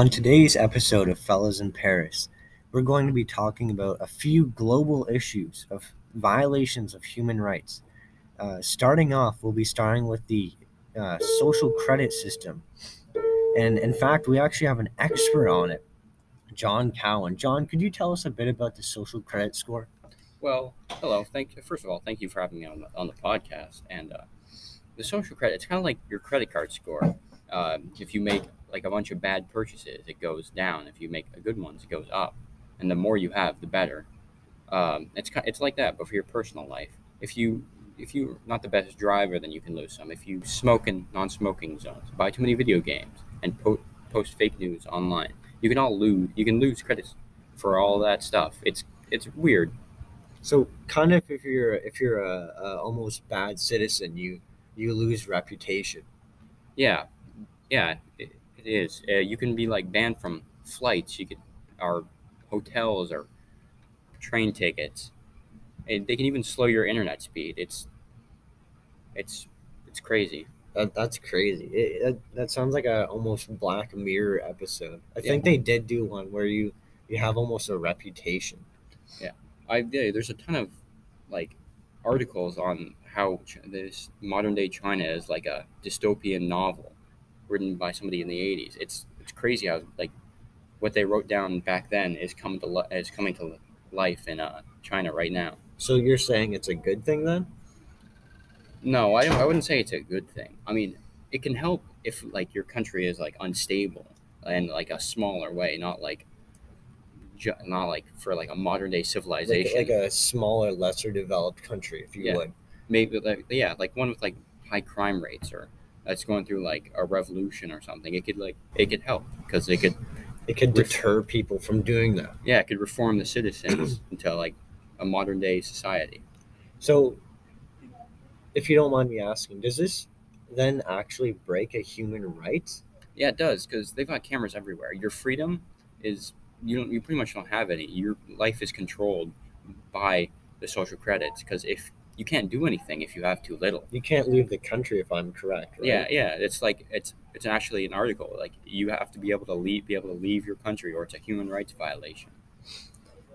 On today's episode of Fellas in Paris, we're going to be talking about a few global issues of violations of human rights. Uh, starting off, we'll be starting with the uh, social credit system. And in fact, we actually have an expert on it, John Cowan. John, could you tell us a bit about the social credit score? Well, hello. Thank you. First of all, thank you for having me on the, on the podcast. And uh, the social credit, it's kind of like your credit card score. Uh, if you make like a bunch of bad purchases, it goes down. If you make a good ones, it goes up. And the more you have, the better. Um, it's it's like that, but for your personal life. If you if you're not the best driver, then you can lose some. If you smoke in non-smoking zones, buy too many video games, and po- post fake news online, you can all lose. You can lose credits for all that stuff. It's it's weird. So, kind of, if you're if you're a, a almost bad citizen, you you lose reputation. Yeah, yeah, it, it is. Uh, you can be like banned from flights. You could, or hotels, or train tickets. And they can even slow your internet speed. It's, it's, it's crazy. That, that's crazy. It, that, that sounds like a almost Black Mirror episode. I think they did do one where you you have almost a reputation. Yeah, I yeah, there's a ton of like articles on how Ch- this modern day China is like a dystopian novel written by somebody in the 80s. It's it's crazy how like what they wrote down back then is coming to li- is coming to life in uh, China right now. So you're saying it's a good thing then? No, I I wouldn't say it's a good thing. I mean, it can help if like your country is like unstable and like a smaller way, not like ju- not like for like a modern day Like, civilization. like a smaller, lesser developed country, if you Yeah. would. maybe like yeah like one with like high crime rates or that's going through like a revolution or something it could like it could help because it could It could Ref- deter people from doing that. yeah it could reform the citizens into like a modern day society So, if you don't mind me asking, does this then actually break a human right? yeah it does because they've got cameras everywhere your freedom is you don't you pretty much don't have any your life is controlled by the social credits because if you can't do anything if you have too little You can't leave the country if I'm correct, right? Yeah, yeah. It's like it's it's actually an article. Like you have to be able to leave, be able to leave your country, or it's a human rights violation.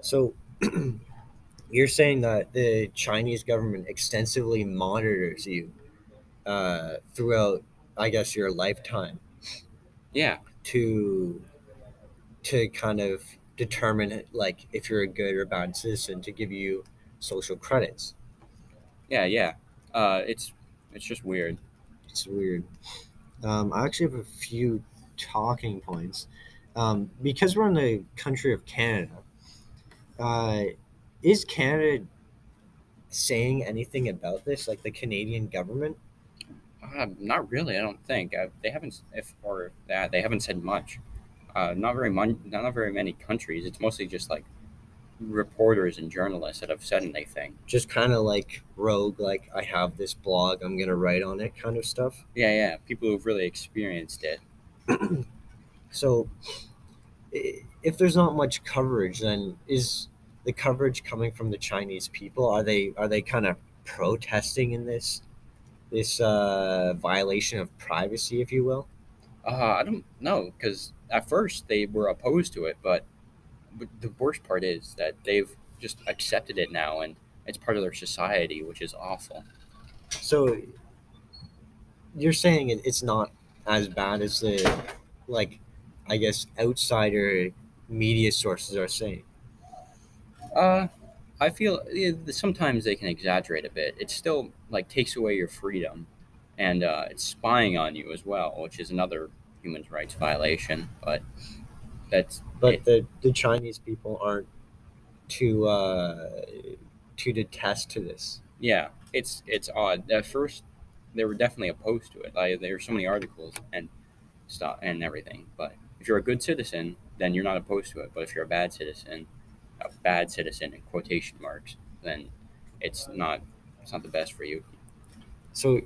So, you're saying that the Chinese government extensively monitors you uh, throughout, I guess, your lifetime Yeah, to to kind of determine like if you're a good or bad citizen to give you social credits. Yeah, yeah. Uh, it's it's just weird. It's weird. Um, I actually have a few talking points. Um, because we're in the country of Canada, uh, is Canada saying anything about this? Like the Canadian government? Uh, not really. I don't think uh, they haven't. If or that they haven't said much. Uh, not very much. Not very many countries. It's mostly just like reporters and journalists that have said anything. Just kind of like rogue, like I have this blog, I'm gonna write on it, kind of stuff. Yeah, yeah. People who've really experienced it. So, if there's not much coverage, then is the coverage coming from the Chinese people? Are they are they kind of protesting in this this uh, violation of privacy, if you will? Uh, I don't know because at first they were opposed to it, but, but the worst part is that they've just accepted it now, and it's part of their society, which is awful. So, you're saying it, it's not as bad as the like, I guess outsider media sources are saying. Uh, I feel sometimes they can exaggerate a bit. It still like takes away your freedom, and uh, it's spying on you as well, which is another human rights violation. But that's But it- the the Chinese people aren't too uh, too detest to this. yeah, it's it's odd. At first, they were definitely opposed to it. Like there were so many articles and stuff and everything. But if you're a good citizen, then you're not opposed to it. But if you're a bad citizen, a bad citizen in quotation marks, then it's not it's not the best for you. So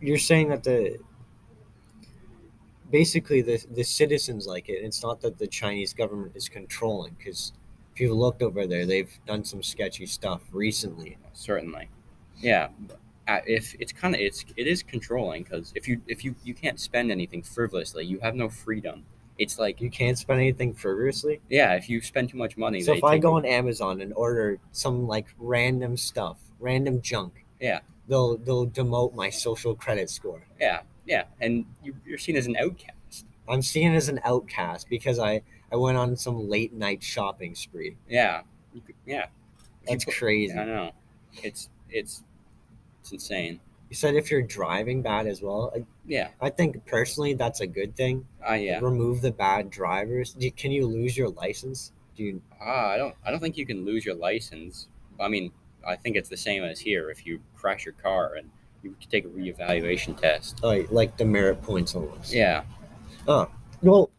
you're saying that the basically the the citizens like it. It's not that the Chinese government is controlling because if you've looked over there, they've done some sketchy stuff recently. Certainly, yeah. uh, if it's kind of it's it is controlling because if you if you you can't spend anything frivolously, you have no freedom. It's like You can't spend anything frivolously. yeah, if you spend too much money, So if I go it- on Amazon and order some like random stuff, random junk, Yeah. They'll they'll demote my social credit score. yeah, yeah, and you, you're seen as an outcast. I'm seen as an outcast because I I went on some late night shopping spree. Yeah, yeah, That's put- crazy. I know, it's it's it's insane. You said if you're driving bad as well. I, Yeah, I think personally that's a good thing. uh, yeah. Remove the bad drivers. Can you lose your license? Do you? Ah, I don't I don't think you can lose your license. I mean, I think it's the same as here. If you crash your car and you take a reevaluation test. Like, like the merit points almost. Yeah, Oh Well,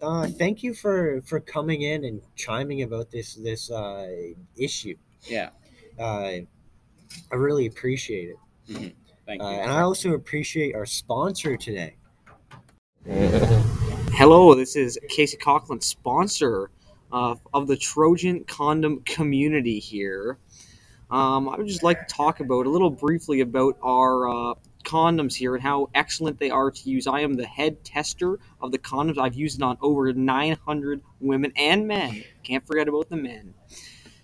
uh, thank you for for coming in and chiming about this this uh, issue. yeah. Uh, I really appreciate it, Thank uh, you. and I also appreciate our sponsor today. Hello, this is Casey Coughlin, sponsor uh, of the Trojan Condom community here. Um, I would just like to talk about a little briefly about our uh, condoms here and how excellent they are to use. I am the head tester of the condoms. I've used it on over 900 women and men. Can't forget about the men.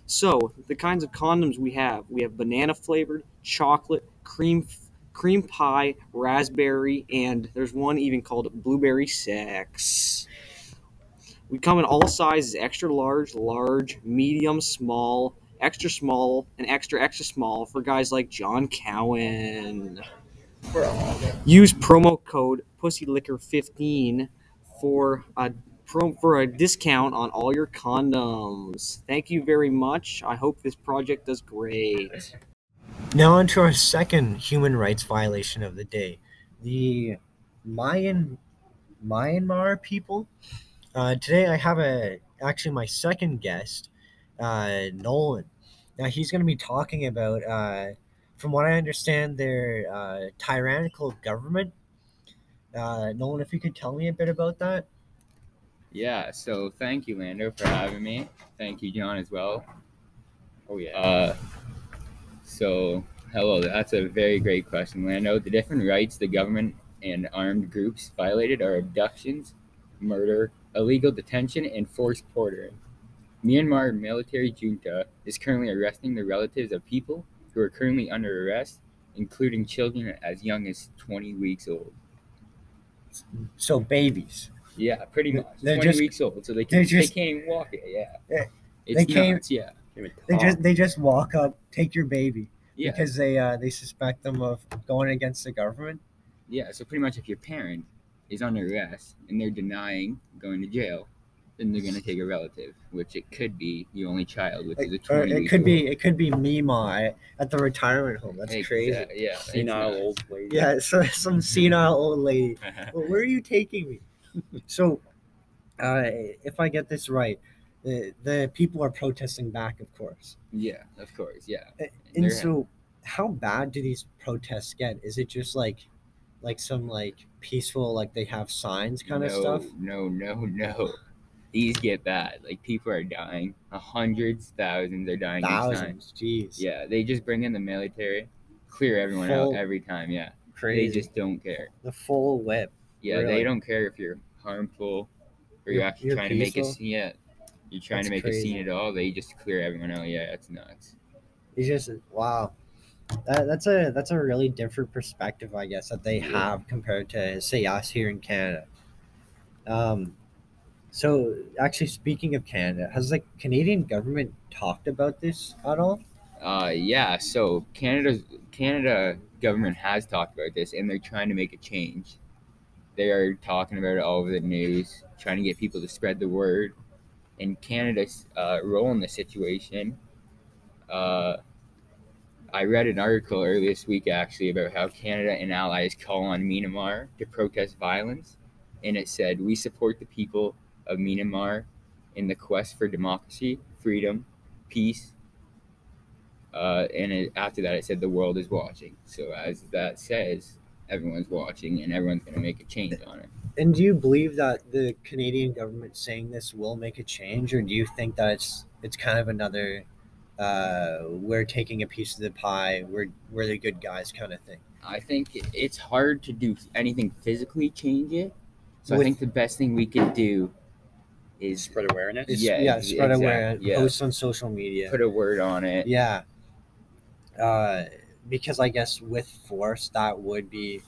So, the kinds of condoms we have we have banana flavored, chocolate, cream cream pie, raspberry, and there's one even called blueberry sex. We come in all sizes extra large, large, medium, small, extra small, and extra extra small for guys like John Cowan. Use promo code PussyLiquor15 for a for a discount on all your condoms. Thank you very much. I hope this project does great. Now on to our second human rights violation of the day. The Mayan Myanmar people. Uh, today I have a actually my second guest, uh, Nolan. Now he's going to be talking about, uh, from what I understand, their uh, tyrannical government. Uh, Nolan, if you could tell me a bit about that. Yeah, so thank you, Lando, for having me. Thank you, John, as well. oh yeah. Uh, so, hello, that's a very great question, Lando. The different rights the government and armed groups violated are abductions, murder, illegal detention, and forced quartering. Myanmar military junta is currently arresting the relatives of people who are currently under arrest, including children as young as 20 weeks old. So babies. Yeah, pretty much. They're 20 just- weeks old, so they, they're can, just- they can't even walk it. Yeah. Yeah, It's they can't- nuts, yeah. They just they just walk up, take your baby Yeah. because they uh, they suspect them of going against the government. Yeah, so pretty much if your parent is under arrest and they're denying going to jail, then they're gonna take a relative, which it could be the only child, which is a Or twenty. it could be it could be Mima at- at the retirement home. That's crazy. Yeah, it's Senile nuts. old lady. Yeah, so some senile old lady. Well, where are you taking me? So, uh, if I get this right, the the people are protesting back, of course. yeah, of course, yeah. And They're- so, how bad do these protests get? Is it just like, like some like peaceful, like they have signs kind of no, stuff? No, no, no. These get bad. Like people are dying. Hundreds, thousands are dying. Thousands, jeez. Yeah, they just bring in the military, clear everyone Full- out every time. Yeah, crazy. they just don't care. the full whip. Yeah, Really? they don't care if you're harmful or you're, You're- actually trying to make a scene. Yeah, you're trying That's to make crazy. a scene at all. They just clear everyone out. Yeah, that's nuts. It's just wow. That, that's a that's a really different perspective, I guess, that they have compared to say us here in Canada. Um, so actually, speaking of Canada, has the Canadian government talked about this at all? Uh, yeah. So Canada's Canada government has talked about this, and they're trying to make a change. They are talking about it all over the news, trying to get people to spread the word. And Canada's uh, role in the situation. Uh, I read an article earlier this week actually about how Canada and allies call on Myanmar to protest violence, and it said we support the people of Myanmar in the quest for democracy, freedom, peace, uh, and it, after that, it said the world is watching. So as that says, everyone's watching, and everyone's going to make a change on it. And do you believe that the Canadian government saying this will make a change, or do you think that it's it's kind of another uh, we're taking a piece of the pie. We're we're the good guys, kind of thing. I think it's hard to do anything physically change it. So With- I think the best thing we could do is Spread awareness. It's, Yeah, yeah, spread exact- awareness, yeah. post on social media. put a word on it. Yeah. Uh, because I guess with force, that would be,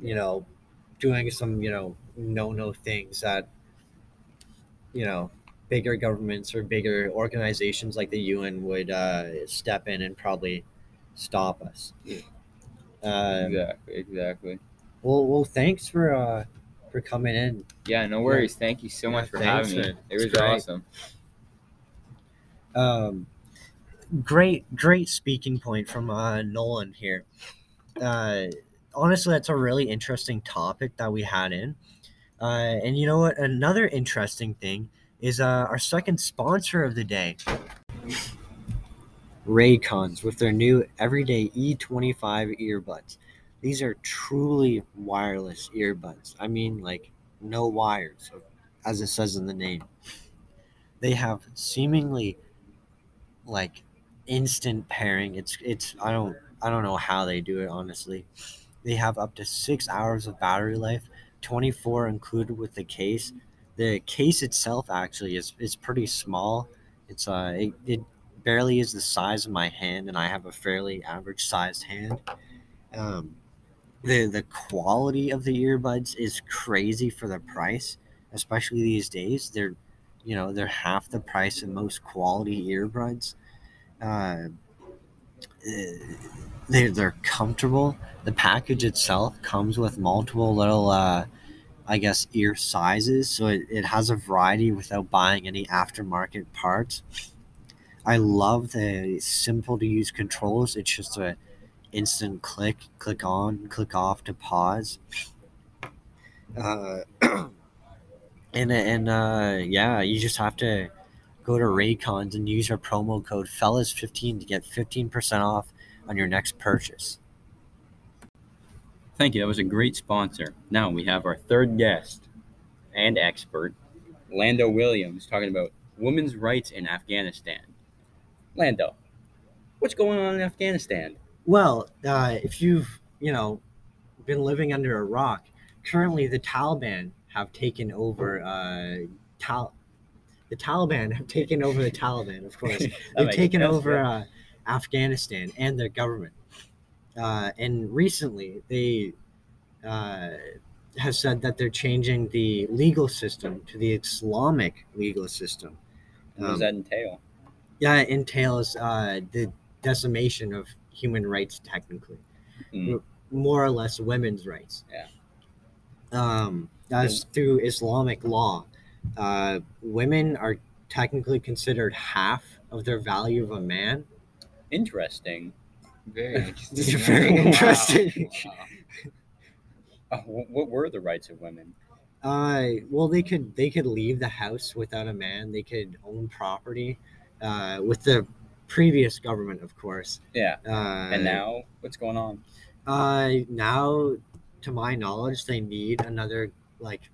you know, doing some, you know, no no things that, you know, bigger governments or bigger organizations like the UN would uh, step in and probably stop us. Um, Exactly. Exactly. well, well, thanks for uh, for coming in. Yeah. No worries. Thank you so Yeah, much for thanks, having me. It was great. awesome. Um, great, great speaking point from uh, Nolan here. Uh, honestly, that's a really interesting topic that we had in. Uh, and you know what? Another interesting thing is uh, our second sponsor of the day, Raycons, with their new everyday E25 earbuds. These are truly wireless earbuds. I mean, like, no wires, as it says in the name. They have seemingly like instant pairing. It's it's I don't I don't know how they do it honestly. They have up to six hours of battery life, twenty four included with the case. The case itself actually is is pretty small. It's uh it, it barely is the size of my hand, and I have a fairly average sized hand. Um, the the quality of the earbuds is crazy for the price, especially these days. They're you know they're half the price of most quality earbuds. Uh, they're, they're comfortable. The package itself comes with multiple little uh, i guess ear sizes so it, it has a variety without buying any aftermarket parts. I love the simple to use controls. It's just a instant click click on click off to pause uh, and and uh, yeah, you just have to go to Raycons and use our promo code fellas15 to get 15% off on your next purchase. Thank you. That was a great sponsor. Now we have our third guest and expert, Lando Williams, talking about women's rights in Afghanistan. Lando, what's going on in Afghanistan? Well, uh, if you've you know been living under a rock, currently the Taliban have taken over. Uh, Tal- the Taliban have taken over the Taliban, of course. They've taken sense, over yeah. uh, Afghanistan and their government. Uh, and recently, they uh, have said that they're changing the legal system to the Islamic legal system. What does Um, that entail? Yeah, it entails uh, the decimation of human rights, technically, Mm. more or less women's rights. Yeah. Um, that's through Islamic law. Uh, women are technically considered half of their value of a man. Interesting. Very interesting. Very Wow. interesting. Wow. Uh, what were the rights of women? Uh, well, they could they could leave the house without a man. They could own property. Uh, with the previous government, of course. Yeah. Uh, And now, what's going on? Uh, now, to my knowledge, they need another like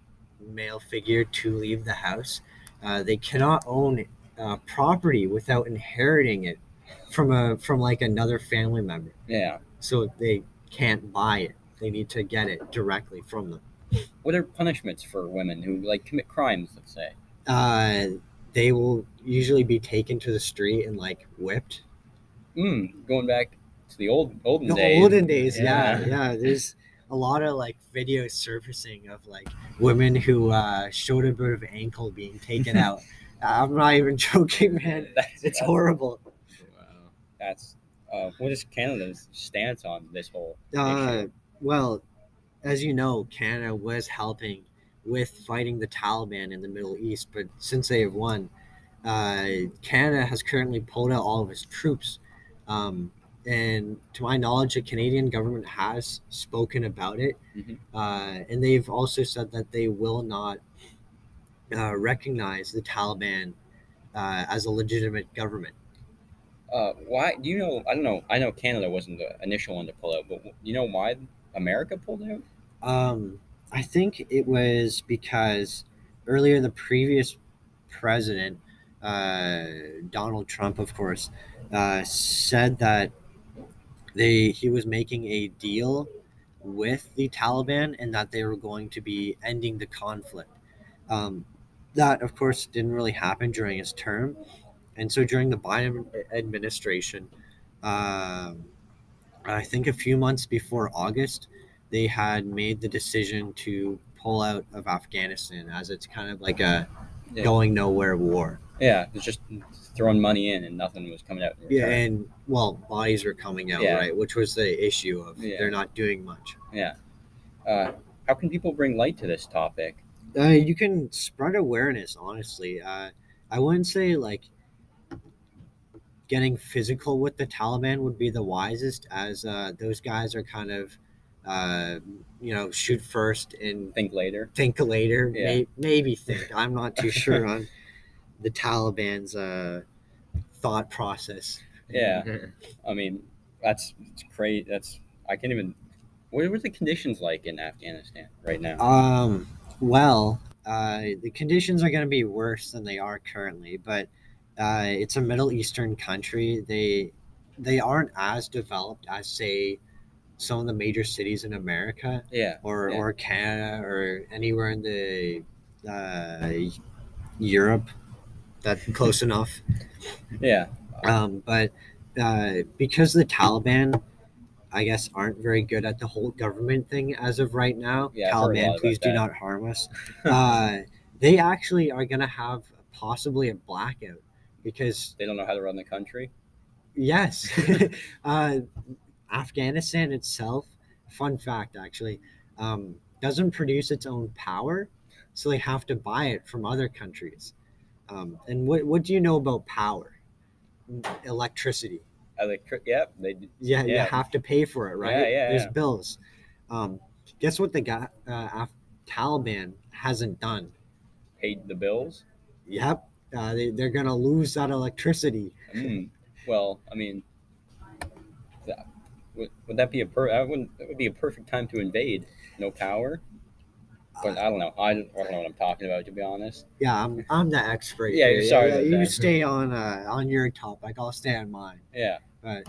male figure to leave the house. Uh, they cannot own uh, property without inheriting it from a from like another family member. Yeah. So they can't buy it. They need to get it directly from them. What are punishments for women who like commit crimes? Let's say. Uh, they will usually be taken to the street and like whipped. Mm, going back to the old olden The days. olden days, yeah, yeah. There's a lot of like video surfacing of like women who uh, showed a bit of ankle being taken out. I'm not even joking, man. That's, It's that's, horrible. Wow. That's uh, what is Canada's stance on this whole? Uh, issue? well, as you know, Canada was helping with fighting the Taliban in the Middle East, but since they have won, uh, Canada has currently pulled out all of its troops. Um, and to my knowledge, the Canadian government has spoken about it, Mhm. uh, and they've also said that they will not uh, recognize the Taliban uh, as a legitimate government. Uh, why? Do you know? I don't know. I know Canada wasn't the initial one to pull out, but you know why America pulled out? Um, I think it was because earlier the previous president, uh, Donald Trump, of course, uh, said that they he was making a deal with the Taliban and that they were going to be ending the conflict. Um, that, of course, didn't really happen during his term. And so during the Biden administration, um I think a few months before August, they had made the decision to pull out of Afghanistan as it's kind of like a Yeah. going nowhere war. Yeah, it's just throwing money in and nothing was coming out. Yeah, and well, bodies were coming out, Yeah. right? Which was the issue of Yeah. they're not doing much. Yeah. Uh, how can people bring light to this topic? Uh, you can spread awareness, honestly. Uh, I wouldn't say like getting physical with the Taliban would be the wisest, as uh, those guys are kind of, uh, you know, shoot first and Think later. think later. Yeah. May- maybe think. I'm not too sure on the Taliban's uh, thought process. Yeah, I mean, that's it's crazy. That's I can't even. What were the conditions like in Afghanistan right now? Um. Well, uh, the conditions are going to be worse than they are currently, but uh, it's a Middle Eastern country. They they aren't as developed as say some of the major cities in America yeah, or Yeah. or Canada or anywhere in the uh, Europe. That's close enough. yeah, Um, but uh, because the Taliban, I guess, aren't very good at the whole government thing as of right now. Yeah, I've heard a lot Taliban, please do that. not harm us. uh, they actually are going to have possibly a blackout because, they don't know how to run the country. yes, uh, Afghanistan itself, fun fact actually, um, doesn't produce its own power, so they have to buy it from other countries. Um, and what, what do you know about power? Electricity. Electric. Yeah, they. d- Yeah, you have to pay for it, right? Yeah, yeah, There's yeah. bills. Um, guess what the guy, uh, Af- Taliban hasn't done? paid the bills. Yep, uh, they, they're gonna lose that electricity. Mm. Well, I mean, that, would, would that be a per? That would that would be a perfect time to invade. No power. But I don't know. I, don't- I don't know what I'm talking about to be honest. Yeah, I'm, I'm the expert. Yeah, here. you're sorry Yeah, you that. stay on uh, on your topic. I'll stay on mine. Yeah, But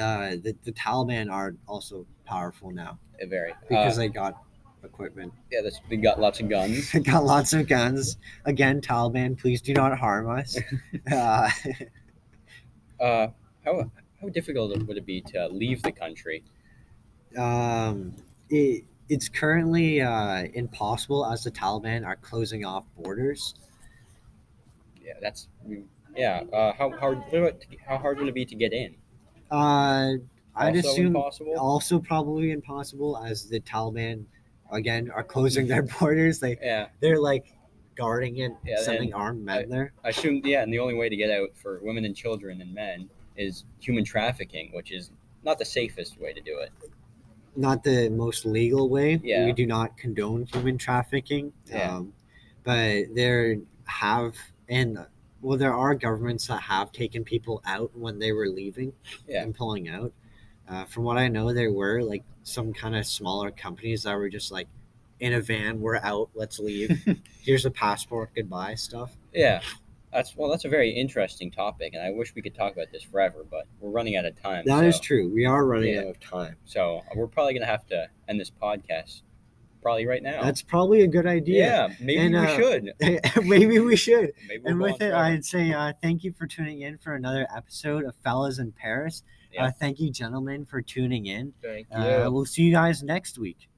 uh, the, the Taliban are also powerful now very. because uh, they got equipment. yeah, that's, they got lots of guns. They got lots of guns. Again, Taliban, please do not harm us. uh, Uh, how how difficult would it be to leave the country? um, it, it's currently uh, impossible as the Taliban are closing off borders. Yeah, that's. Yeah. Uh, how hard? How hard would it be to get in? Uh, I'd Also assume impossible. also probably impossible as the Taliban again are closing their borders. They Yeah, they're like guarding it, Yeah, sending armed men there. I assume. Yeah, and the only way to get out for women and children and men is human trafficking, which is not the safest way to do it. Not the most legal way. Yeah. We do not condone human trafficking. Yeah. Um, but there have and well, there are governments that have taken people out when they were leaving Yeah. and pulling out. Uh, from what I know, there were like some kind of smaller companies that were just like in a van, we're out, let's leave. Here's a passport, goodbye stuff. Yeah, that's well. That's a very interesting topic, and I wish we could talk about this forever, but we're running out of time. That is so, true. We are running Yeah. out of time. So we're probably gonna have to end this podcast probably right now. That's probably a good idea. yeah, maybe And, we uh, should. Maybe we should. Maybe we'll And with it. I'd say uh, thank you for tuning in for another episode of Fellas in Paris. Yeah. Uh, thank you, gentlemen, for tuning in. Thank Uh, we'll see you guys next week.